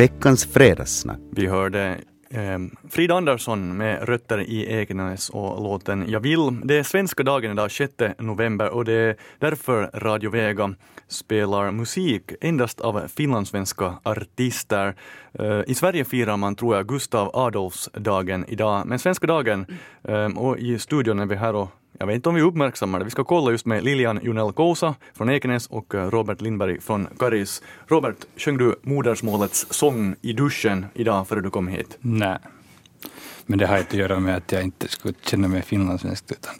Veckans fredagssnack. Vi hörde eh, Frida Andersson med rötter i Ekenäs och låten Jag vill. Det är svenska dagen idag, 6 november och det är därför Radio Vega spelar musik endast av finlandssvenska artister. Eh, I Sverige firar man, tror jag, Gustav Adolfsdagen idag, men svenska dagen eh, och i studion är vi här och jag vet inte om vi uppmärksammar det. Vi ska kolla just med Lilian Junell Kousa från Ekenäs och eh, Robert Lindberg från Karis. Robert, sjöng du modersmålets sång i duschen idag före du kom hit? Nej, men det har inte att göra med att jag inte skulle känna mig finlandssvensk, utan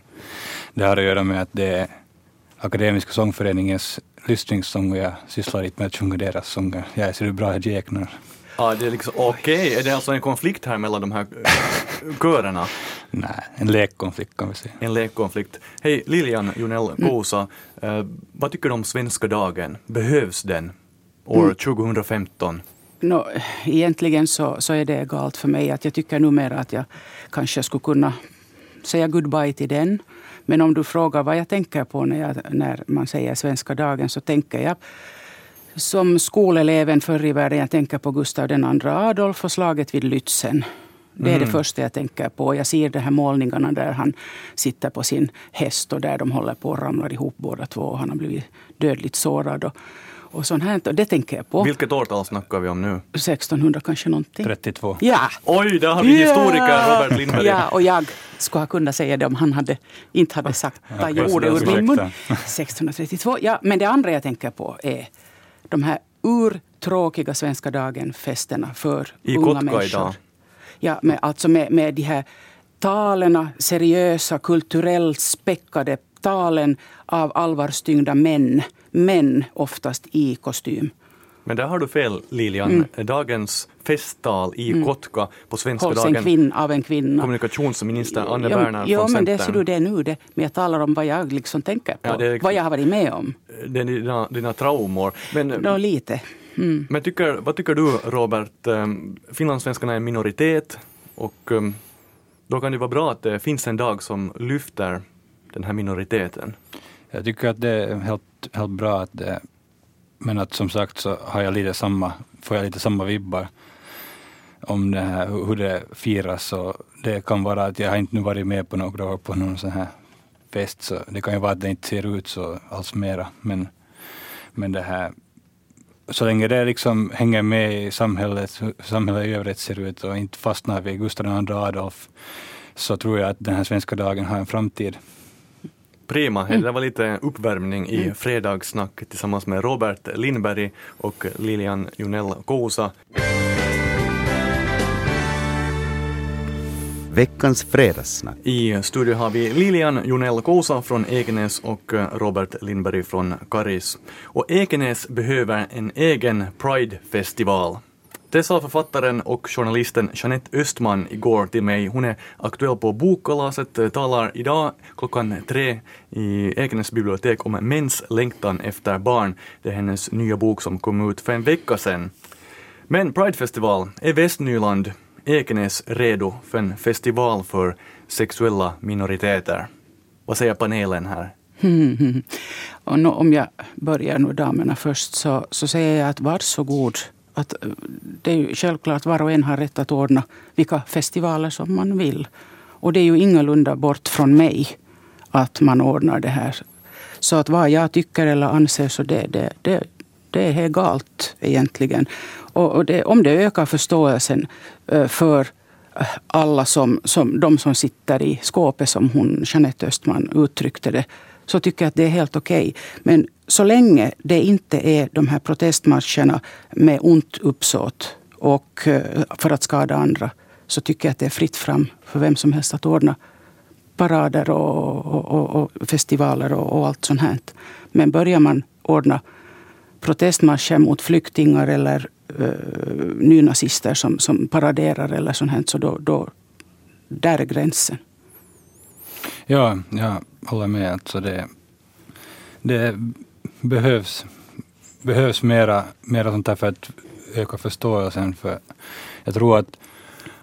det har att göra med att det är Akademiska sångföreningens lyssningssång och jag sysslar inte med att sjunga deras sånger. Jag är så bra jäknar. Ja, det är liksom, okej, okay. är det alltså en konflikt här mellan de här eh, körerna? Nej, en lekkonflikt kan vi säga. En lekkonflikt. Hej, Lilian Jonell Kosa, mm. eh, vad tycker du om svenska dagen? Behövs den år mm. 2015? No, egentligen så, så är det egalt för mig. att Jag tycker numera att jag kanske skulle kunna säga goodbye till den. Men om du frågar vad jag tänker på när, jag, när man säger svenska dagen så tänker jag som skoleleven förr i världen, jag tänker på Gustav II Adolf och slaget vid Lützen. Det är mm. det första jag tänker på. Jag ser de här målningarna där han sitter på sin häst och där de håller på att ramla ihop båda två. Han har blivit dödligt sårad. Och, och sånt här. Det tänker jag på. Vilket årtal snackar vi om nu? 1600 kanske någonting. 32. Ja. Oj, där har vi historiker Robert Lindberg. Ja, och jag skulle ha kunnat säga det om han hade, inte hade sagt ja, ordet ur min mun. 1632. Ja, men det andra jag tänker på är de här urtråkiga Svenska dagen-festerna för I unga Kotka människor. Idag. Ja, med, alltså med, med de här talen, seriösa, kulturellt späckade talen av allvarstyngda män. Män oftast i kostym. Men där har du fel Lilian. Mm. Dagens festtal i mm. Kotka på svenska Hålls dagen. En kvinn, av en kvinna. Kommunikationsminister Anne ja, Berner ja, från men Centern. det ser du det nu det. Men jag talar om vad jag liksom tänker på. Ja, det vad jag har varit med om. Det är dina, dina traumor. Men, Då lite. Mm. Men tycker, vad tycker du Robert? Ehm, finlandssvenskarna är en minoritet och ehm, då kan det vara bra att det finns en dag som lyfter den här minoriteten. Jag tycker att det är helt, helt bra att det men att som sagt så har jag lite samma, får jag lite samma vibbar om det här, hur det firas. Så det kan vara att jag har inte nu varit med på några år på någon sån här fest, så det kan ju vara att det inte ser ut så alls mera. Men, men det här, så länge det liksom hänger med i samhället, hur samhället i övrigt ser ut och inte fastnar vid Gustav II Adolf, så tror jag att den här svenska dagen har en framtid. Prima, mm. det var lite uppvärmning i mm. fredagssnack tillsammans med Robert Lindberg och Lilian Junell Kosa. Veckans fredagssnack. I studion har vi Lilian Jonell Kosa från Ekenäs och Robert Lindberg från Karis. Och Ekenäs behöver en egen Pride-festival. Det sa författaren och journalisten Jeanette Östman igår till mig. Hon är aktuell på Bokkalaset, eh, talar idag klockan tre i Ekenäs bibliotek om mäns längtan efter barn. Det är hennes nya bok som kom ut för en vecka sedan. Men Pridefestival, är Västnyland, Ekenäs redo för en festival för sexuella minoriteter? Vad säger panelen här? Och nu, om jag börjar med damerna först så, så säger jag att varsågod att eh, det är ju självklart var och en har rätt att ordna vilka festivaler som man vill. Och det är ju ingalunda bort från mig att man ordnar det här. Så att vad jag tycker eller anser så det, det, det, det är egalt egentligen. Och, och det, om det ökar förståelsen eh, för eh, alla som, som, de som sitter i skåpet som hon, Jeanette Östman uttryckte det, så tycker jag att det är helt okej. Okay. Men så länge det inte är de här protestmarscherna med ont uppsåt och eh, för att skada andra så tycker jag att det är fritt fram för vem som helst att ordna parader och, och, och festivaler och, och, allt sånt här. Men börjar man ordna protestmarscher mot flyktingar eller uh, nynazister som, som paraderar eller sånt här, så då, då, där är gränsen. Ja, jag håller med. Alltså det, det behövs, behövs mera, mera sånt här för att öka förståelsen. För jag tror att,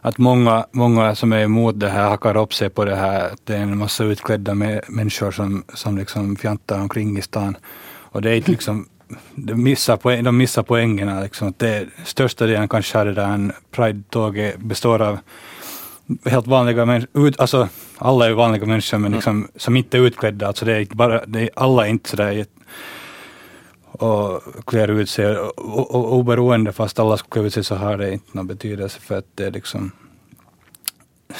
att många, många som är emot det här hakar upp sig på det här att det är en massa utklädda människor som, som liksom fjantar omkring i stan. Och det är liksom de missar, poäng, de missar poängerna. Liksom. Det, största delen kanske av det där Pride-tåget består av helt vanliga människor, alltså alla är vanliga människor men liksom, som inte är utklädda. Alltså det är bara, det är, alla är inte sådär och klär ut sig och, och, oberoende fast alla skulle klä ut sig så har det inte någon betydelse för att det är liksom,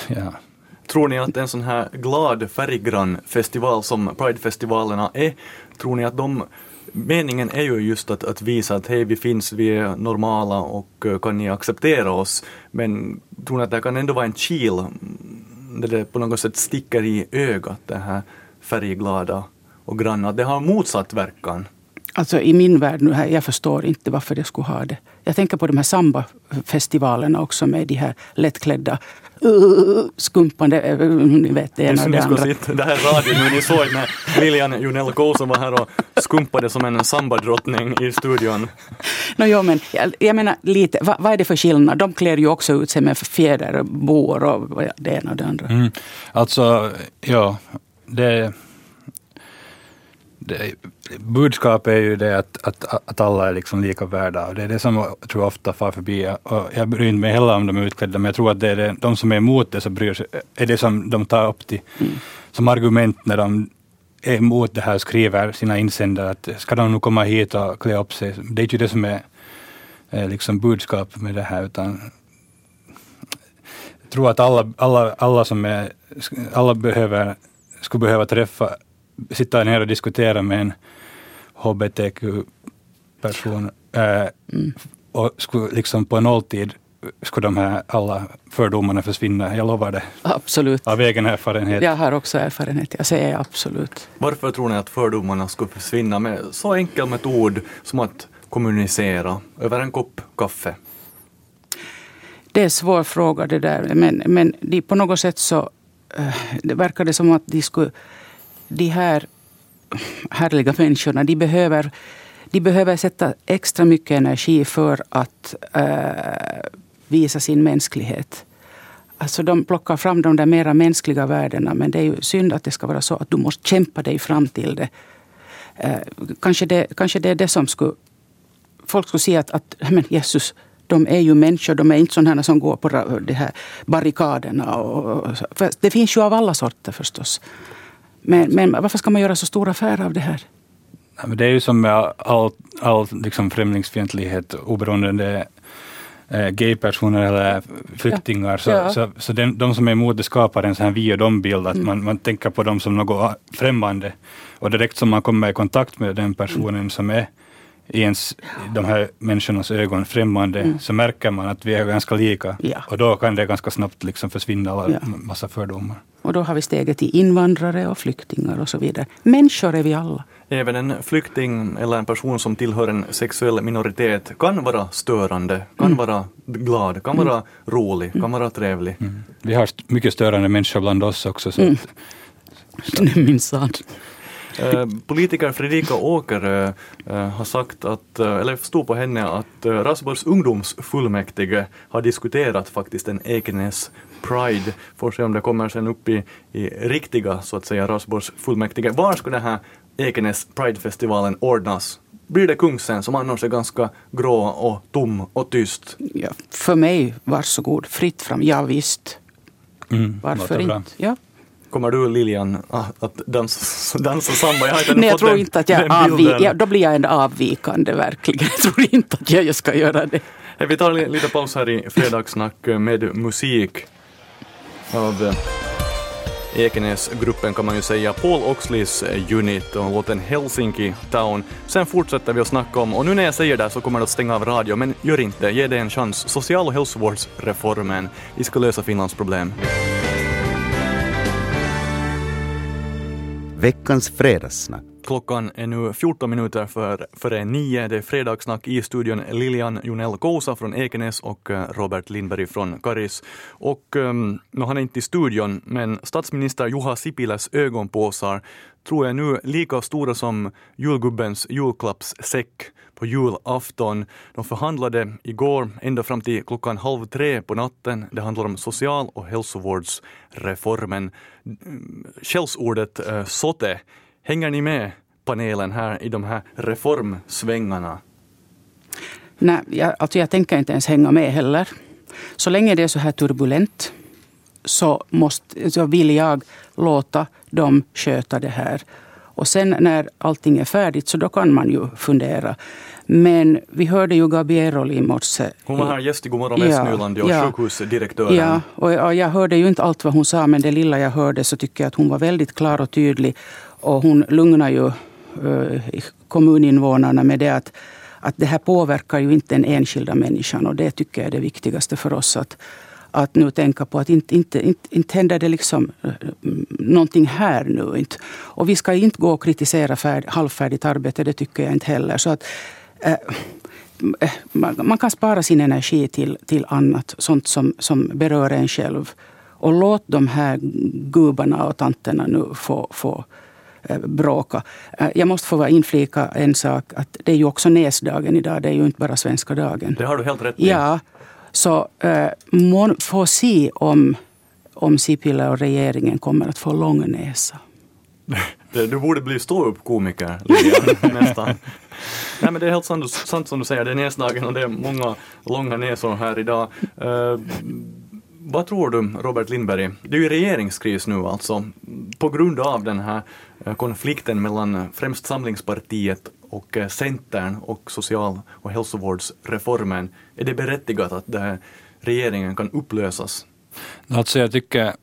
ja. Tror ni att en sån här glad färggrann festival som Pride-festivalerna är, tror ni att de meningen är ju just att, att visa att hej, vi finns, vi är normala och eh, kan ni acceptera oss? Men tror ni att det kan ändå vara en kil där det på något sätt sticker i ögat, det här färgglada och granna? Det har motsatt verkan. Alltså i min värld nu här, jag förstår inte varför det skulle ha det. Jag tänker på de här sambafestivalerna också med de här lättklädda uh, skumpande, uh, ni vet det ena och det andra. Sitta, det här är radio nu, ni såg när Lilian Junell Kåsen var här och skumpade som en sambadrottning i studion. No, jo, men jag, jag menar lite, vad, vad, är det för skillnad? De klär ju också ut sig med fjäderbor och det ena och det andra. Mm. Alltså, ja, det det, budskapet är ju det att, att, att alla är liksom lika värda. Och det är det som jag tror ofta far förbi. Och jag bryr mig heller om de är utklädda, men jag tror att det är det, de som är emot det, så bryr sig, är det som de tar upp till, mm. som argument när de är emot det här och skriver sina insändare. Att ska de nu komma hit och klä upp sig? Det är inte det som är, är liksom budskapet med det här. utan jag tror att alla, alla, alla som är, alla behöver, skulle behöva träffa sitta ner och diskutera med en hbtq-person äh, mm. och skulle liksom på nolltid skulle de här alla fördomarna försvinna. Jag lovar det. Absolut. Av egen erfarenhet. Jag har också erfarenhet. Jag säger absolut. Varför tror ni att fördomarna skulle försvinna med så enkel metod som att kommunicera över en kopp kaffe? Det är en svår fråga det där. Men, men de, på något sätt så äh, det verkar det som att de skulle de här härliga människorna, de behöver, de behöver sätta extra mycket energi för att äh, visa sin mänsklighet. Alltså de plockar fram de där mera mänskliga värdena men det är ju synd att det ska vara så att du måste kämpa dig fram till det. Äh, kanske, det kanske det är det som skulle... Folk skulle se att, att men Jesus, de är ju människor, de är inte sådana som går på de här barrikaderna. Och, det finns ju av alla sorter förstås. Men, men varför ska man göra så stor affär av det här? det är ju som med all, all liksom främlingsfientlighet, oberoende om det är gaypersoner eller flyktingar. Ja. Så, ja. så, så den, de som är emot det skapar en sån här vi och dom-bild, att mm. man, man tänker på dem som något främmande. Och direkt som man kommer i kontakt med den personen mm. som är i ens, de här människornas ögon främmande, mm. så märker man att vi är ganska lika. Ja. Och då kan det ganska snabbt liksom försvinna alla ja. massa fördomar. Och då har vi steget till invandrare och flyktingar och så vidare. Människor är vi alla. Även en flykting eller en person som tillhör en sexuell minoritet kan vara störande, kan mm. vara glad, kan mm. vara rolig, kan vara trevlig. Mm. Vi har mycket störande människor bland oss också. Så, mm. så. Minsann. Eh, politiker Fredrika Åker eh, har sagt att, eh, eller stod på henne att Rasborgs ungdomsfullmäktige har diskuterat faktiskt en Ekenäs Pride. Får se om det kommer sen upp i, i riktiga, så att säga, Rasborgs fullmäktige. Var ska den här Ekenäs Pride-festivalen ordnas? Blir det Kungsen som annars är ganska grå och tom och tyst? Ja, för mig, varsågod, fritt fram, ja visst. Mm, Varför inte? Ja. Kommer du Lilian att dansa, dansa samba? Jag har inte Nej, jag tror den, inte att jag avvi- ja, Då blir jag en avvikande verkligen. Jag tror inte att jag ska göra det. Vi tar en liten paus här i fredagssnack med musik av eh, Ekenäsgruppen kan man ju säga, Paul Oxleys Unit och låten Helsinki Town. Sen fortsätter vi att snacka om, och nu när jag säger det så kommer det att stänga av radio, men gör inte, ge det en chans. Social och hälsovårdsreformen. Vi ska lösa Finlands problem. Veckans fredagssnack. Klockan är nu 14 minuter för, före nio. Det är fredagssnack i studion Lilian Jonell Kousa från Ekenäs och eh, Robert Lindberg från Karis. Och um, han är inte i studion, men statsminister Juha Sipiläs ögonpåsar tror jag nu lika stora som julgubbens julklappssäck på julafton. De förhandlade igår ända fram till klockan halv tre på natten. Det handlar om social och hälsovårdsreformen. Ehm, Skällsordet äh, eh, sote, hänger ni med? panelen här i de här reformsvängarna? Nej, jag, alltså jag tänker inte ens hänga med heller. Så länge det är så här turbulent så, måste, så vill jag låta dem sköta det här. Och sen när allting är färdigt så då kan man ju fundera. Men vi hörde ju Gabriel i morse. Hon var här gäst i Godmorgon Västnyland, ja, ja, sjukhusdirektören. Ja, och jag hörde ju inte allt vad hon sa, men det lilla jag hörde så tycker jag att hon var väldigt klar och tydlig. Och hon lugnar ju eh, kommuninvånarna med det att, att det här påverkar ju inte den enskilda människan och det tycker jag är det viktigaste för oss. att att nu tänka på att inte, inte, inte, inte händer det liksom eh, någonting här nu. Inte. Och vi ska inte gå och kritisera färd, halvfärdigt arbete, det tycker jag inte heller. Så att, eh, eh, man, man, kan spara sin energi till, till annat, sånt som, som berör en själv. Och låt de här gubbarna och tanterna nu få, få bråka. Jag måste få inflika en sak, att det är ju också näsdagen idag, det är ju inte bara svenska dagen. Det har du helt rätt i. Ja, så äh, må få se om, om Sipilä och regeringen kommer att få lång näsa. Du borde bli ståuppkomiker, nästan. Nej, men det är helt sant, sant som du säger, det är näsdagen och det är många långa näsor här idag. Uh, vad tror du, Robert Lindberg? Det är ju regeringskris nu alltså, på grund av den här eh, konflikten mellan främst Samlingspartiet och eh, Centern och social och hälsovårdsreformen. Är det berättigat att det här regeringen kan upplösas? Alltså jag tycker,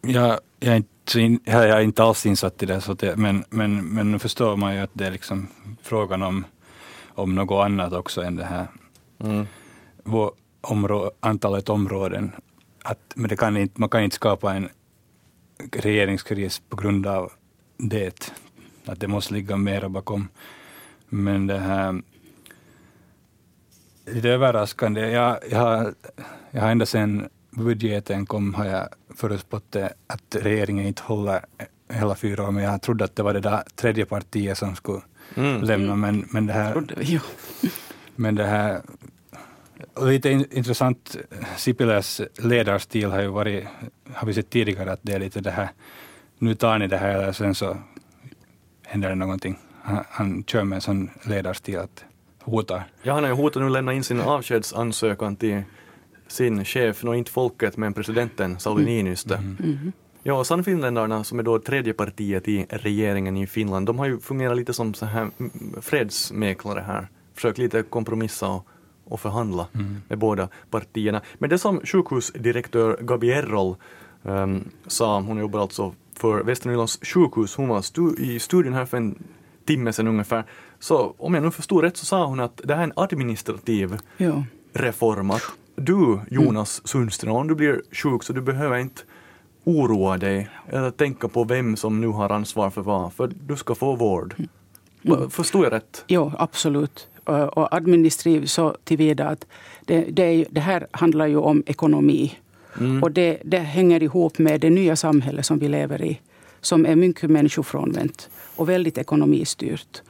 jag, jag, är, inte, jag är inte alls insatt i det, så det, men, men, men nu förstår man ju att det är liksom frågan om, om något annat också än det här mm. Vår områ, antalet områden. Att, men det kan inte, man kan inte skapa en regeringskris på grund av det. Att det måste ligga mera bakom men det här, lite överraskande. Jag, jag, har, jag har ända sedan budgeten kom har jag förutspått att regeringen inte håller hela fyra år, men jag trodde att det var det där tredje partiet som skulle mm. lämna. Men, men det här... Men det här lite intressant, Sipiläs ledarstil har ju varit, har vi sett tidigare, att det är lite det här, nu tar ni det här, och sen så händer det någonting han, han kör med en sån ledarstil att hota. Ja, han har ju hotat nu lämna in sin avskedsansökan till sin chef, nå inte folket men presidenten Sauli mm. Niinistö. Mm. Mm. Ja, Sannfinländarna som är då tredje partiet i regeringen i Finland, de har ju fungerat lite som så här fredsmäklare här. Försökt lite kompromissa och, och förhandla mm. med båda partierna. Men det som sjukhusdirektör Gabi Errol um, sa, hon jobbar alltså för Västernylands sjukhus, hon var stu i studion här för en timme sedan ungefär. Så om jag nu förstod rätt så sa hon att det här är en administrativ ja. reform. Att du, Jonas mm. Sundström, om du blir sjuk så du behöver inte oroa dig eller tänka på vem som nu har ansvar för vad, för du ska få vård. Mm. Förstod jag rätt? Jo, absolut. Och administrativ så tillvida att det, det, det här handlar ju om ekonomi. Mm. Och det, det hänger ihop med det nya samhälle som vi lever i, som är mycket människofrånvänt och väldigt ekonomistyrt.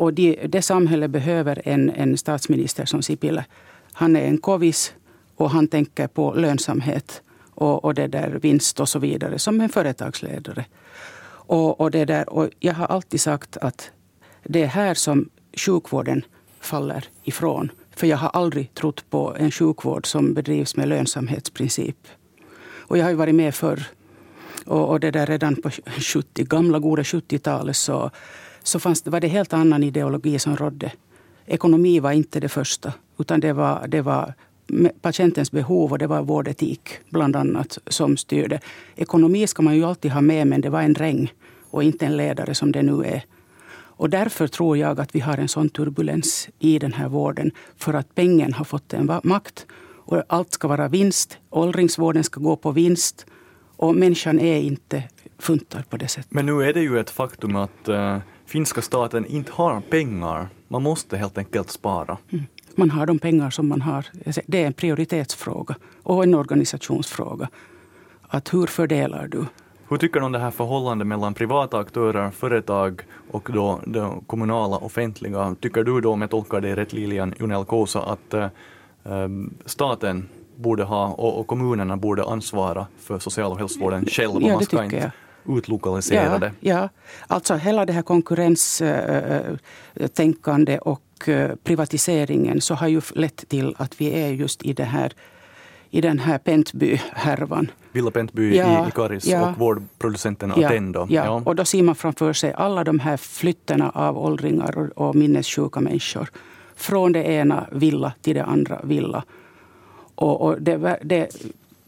Och det, det samhället behöver en, en statsminister som Sipilä. Han är en kovis och han tänker på lönsamhet och, och det där vinst och så vidare som en företagsledare. Och, och, det där, och jag har alltid sagt att det är här som sjukvården faller ifrån. För jag har aldrig trott på en sjukvård som bedrivs med lönsamhetsprincip. Och jag har ju varit med förr och, och det där redan på 70, gamla goda 70-talet så, så fanns, var det helt annan ideologi som rådde. Ekonomi var inte det första, utan det var, det var patientens behov och det var vårdetik bland annat som styrde. Ekonomi ska man ju alltid ha med, men det var en dräng och inte en ledare som det nu är. Och därför tror jag att vi har en sån turbulens i den här vården. För att pengen har fått en makt. Och allt ska vara vinst. Åldringsvården ska gå på vinst. Och människan är inte funtar på det sättet. Men nu är det ju ett faktum att uh, finska staten inte har pengar. Man måste helt enkelt spara. Mm. Man har de pengar som man har. Det är en prioritetsfråga och en organisationsfråga. Att hur fördelar du? Hur tycker du om det här förhållandet mellan privata aktörer, företag och då det kommunala offentliga? Tycker du då, om jag tolkar dig rätt Lilian Junell Kosa, att uh, staten borde ha och, och kommunerna borde ansvara för social och hälsovården själva. Ja, det tycker jag. utlokaliserade. Ja, ja, alltså hela det här konkurrenstänkande och privatiseringen så har ju lett till att vi är just i det här i den här Pentby-härvan. Villa Pentby ja, i, Karis ja, och vårdproducenten Attendo. Ja, ja, och då ser man framför sig alla de här flytterna av åldringar och, och minnessjuka människor. Från det ena villa till det andra villa. Och, och det, det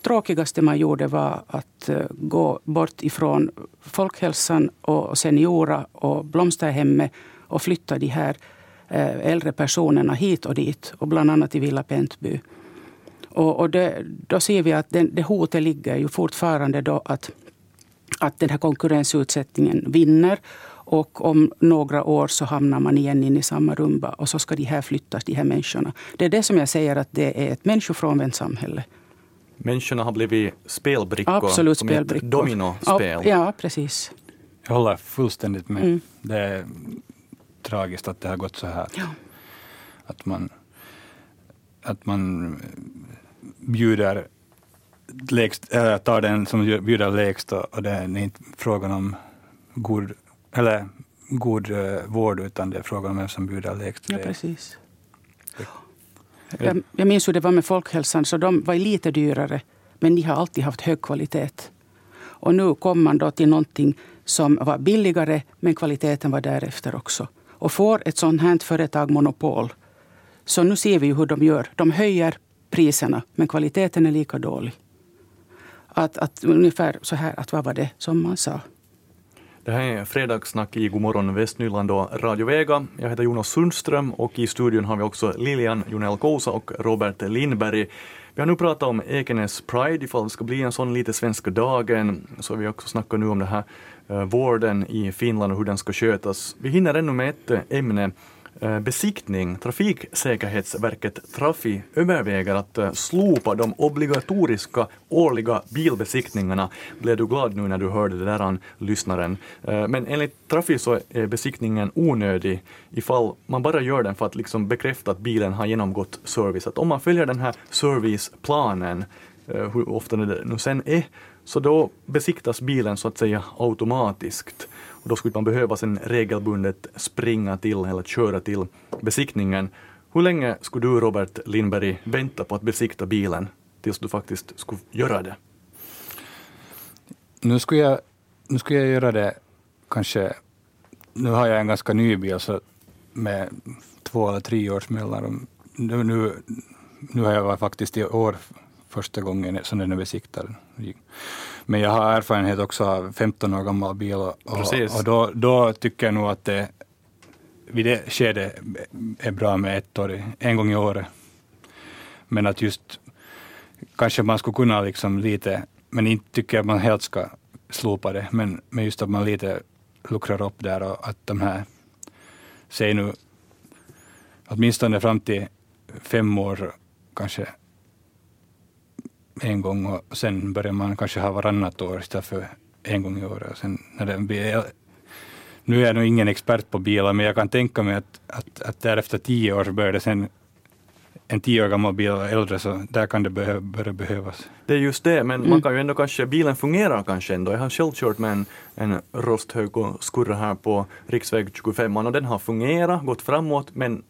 tråkigaste man gjorde var att uh, gå bort ifrån folkhälsan och Seniora och Blomsterhemmet och flytta de här uh, äldre personerna hit och dit. Och bland annat i Villa Pentby. Och, och det, då ser vi att den, det hotet ligger ju fortfarande då att, att den här konkurrensutsättningen vinner. Och om några år så hamnar man igen in i samma rumba och så ska de här flyttas, de här människorna. Det är det som jag säger att det är ett människofrånvänt samhälle. Människorna har blivit spelbrickor, Absolut som spelbrickor. ett dominospel. Ja, precis. Jag håller fullständigt med. Mm. Det är tragiskt att det har gått så här. Ja. Att man, att man bjuder lägst, eller tar den som bjuder lägst och det är inte frågan om god, eller god uh, vård utan det är frågan om vem som bjuder lägst. Ja, precis. Jag, jag minns hur det var med folkhälsan, så de var lite dyrare men de har alltid haft hög kvalitet. Och nu kom man då till någonting som var billigare men kvaliteten var därefter också. Och får ett sånt här företag monopol så nu ser vi ju hur de gör. De höjer priserna, men kvaliteten är lika dålig. Att, att, ungefär så här, att vad var det som man sa? Det här är Fredagssnack i Godmorgon Västnyland och Radio Vega. Jag heter Jonas Sundström och i studion har vi också Lilian Jonell Kousa och Robert Lindberg. Vi har nu pratat om Ekenäs Pride, ifall det ska bli en sån lite svenska dagen. Så vi också snackat nu om det här eh, vården i Finland och hur den ska skötas. Vi hinner ännu med ett eh, ämne Eh, besiktning. Trafiksäkerhetsverket Trafi överväger att eh, slopa de obligatoriska årliga bilbesiktningarna. Blev du glad nu när du hörde det där, lyssnaren? Eh, men enligt Trafi så är besiktningen onödig ifall man bara gör den för att liksom bekräfta att bilen har genomgått service. Att om man följer den här serviceplanen, Eh, hur ofta det nu sen är, så då besiktas bilen så att säga automatiskt. Och då skulle man behöva sen regelbundet springa till eller köra till besiktningen. Hur länge skulle du, Robert Lindberg, vänta på att besikta bilen tills du faktiskt skulle göra det? Nu skulle jag, nu skulle jag göra det kanske... Nu har jag en ganska ny bil så med två eller tre års mellanrum. Nu, nu, nu har jag faktiskt i år första gången som den är besiktad. Men jag har erfarenhet också av 15 år gammal bil och, och då, då, tycker jag nog att det vid det skedet är bra med ett år, en gång i året. Men att just kanske man skulle kunna liksom lite, men inte tycker jag man helt ska slopa det, men, men just att man lite luckrar upp där och att de här, säg nu åtminstone fram till fem år kanske en gång och sen börjar man kanske ha varannat år istället för en gång i året. Sen när det blir, nu är jag nog ingen expert på bilar, men jag kan tänka mig att, att, att där efter tio år så börjar det sen en tio år gammal bil och äldre, så där kan det behö, börja behövas. Det är just det, men mm. man kan ju ändå kanske, bilen fungerar kanske ändå. Jag har själv kört med en, en rosthög och skurra här på riksväg 25 och den har fungerat, gått framåt, men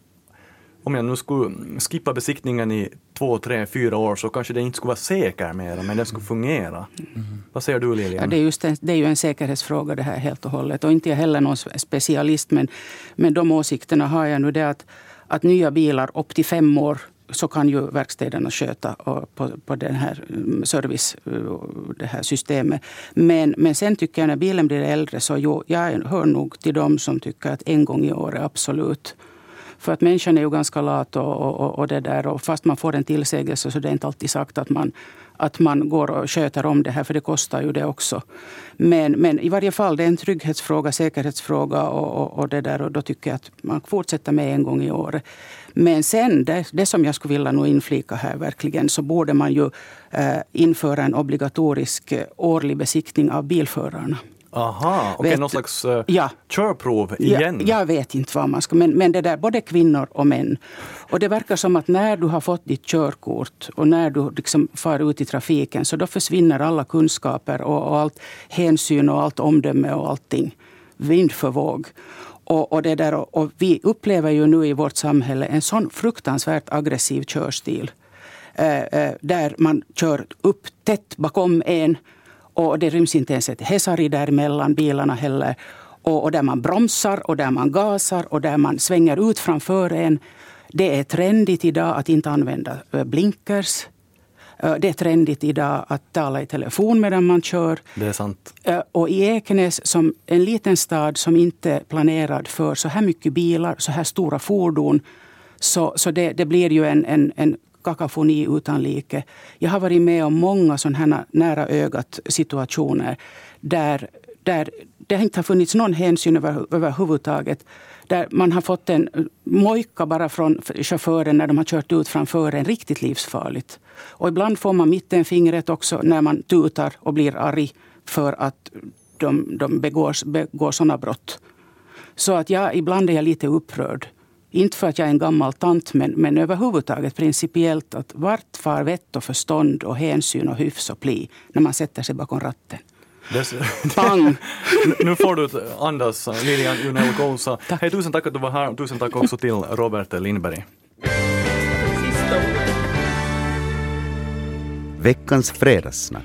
om jag nu skulle skippa besiktningen i två, tre, fyra år så kanske det inte skulle vara säker mer, men den skulle fungera. Mm. Vad säger du Lilian? Ja, det, är just en, det är ju en säkerhetsfråga det här helt och hållet. Och inte jag heller någon specialist, men, men de åsikterna har jag nu. Det att, att nya bilar upp till fem år så kan ju verkstäderna sköta på, på den här mm, service, eh, det här systemet. Men, men sen tycker jag när bilen blir äldre så jo, jag hör nog till dem som tycker att en gång i år är absolut för att människan är ju ganska lat och, och, och det där. Och fast man får en tillsägelse så det är inte alltid sagt att man, att man går och sköter om det här, för det kostar ju det också. Men, men i varje fall, det är en trygghetsfråga, säkerhetsfråga och, och, och det där. Och då tycker jag att man fortsätter med en gång i året. Men sen, det, det som jag skulle vilja nog inflika här verkligen, så borde man ju eh, införa en obligatorisk eh, årlig besiktning av bilförarna. Aha, okej, Vet- någon slags uh, Ja. körprov igen. Jag, jag vet inte vad man ska, men, men det där både kvinnor och män. Och det verkar som att när du har fått ditt körkort och när du liksom far ut i trafiken så då försvinner alla kunskaper och, och allt hänsyn och allt omdöme och allting. Vind för våg. Och, och, det där, och, och vi upplever ju nu i vårt samhälle en sån fruktansvärt aggressiv körstil. Eh, eh, där man kör upp tätt bakom en och det ryms inte ens ett hesari däremellan bilarna heller. Och, och där man bromsar och där man gasar och där man svänger ut framför en. Det är trendigt idag att inte använda eh, blinkers. Eh, Det är trendigt idag att tala i telefon medan man kör. Det är sant. Eh, Och i Ekenäs, som en liten stad som inte är planerad för så här mycket bilar, så här stora fordon, så, så det, det blir ju en, en, en kakafoni utan like. Jag har varit med om många sådana nära ögat situationer där, där det inte har funnits någon hänsyn över, överhuvudtaget. Där man har fått en mojka bara från chauffören när de har kört ut framför en. Riktigt livsfarligt. Och ibland får man mittenfingret också när man tutar och blir arg för att de, de begår, begår sådana brott. Så att jag, ibland är jag lite upprörd. Inte för att jag är en gammal tant, men, men överhuvudtaget principiellt. att Vart far vett och förstånd och hänsyn och hyfs och pli när man sätter sig bakom ratten? Det, Pang! Nu- får du andas, Lilian Junell Kousa. Hej, tusen tack att du var här. Tusen tack också till Robert Lindberg. Veckans fredagssnack.